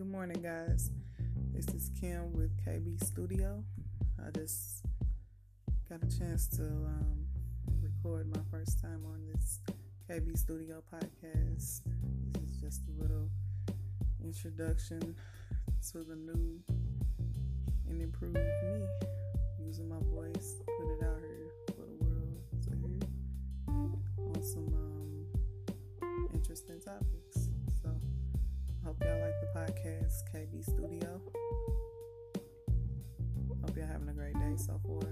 morning, guys. This is Kim with KB Studio. I just got a chance to um, record my first time on this KB Studio podcast. This is just a little introduction to the new and improved me, having a great day so far.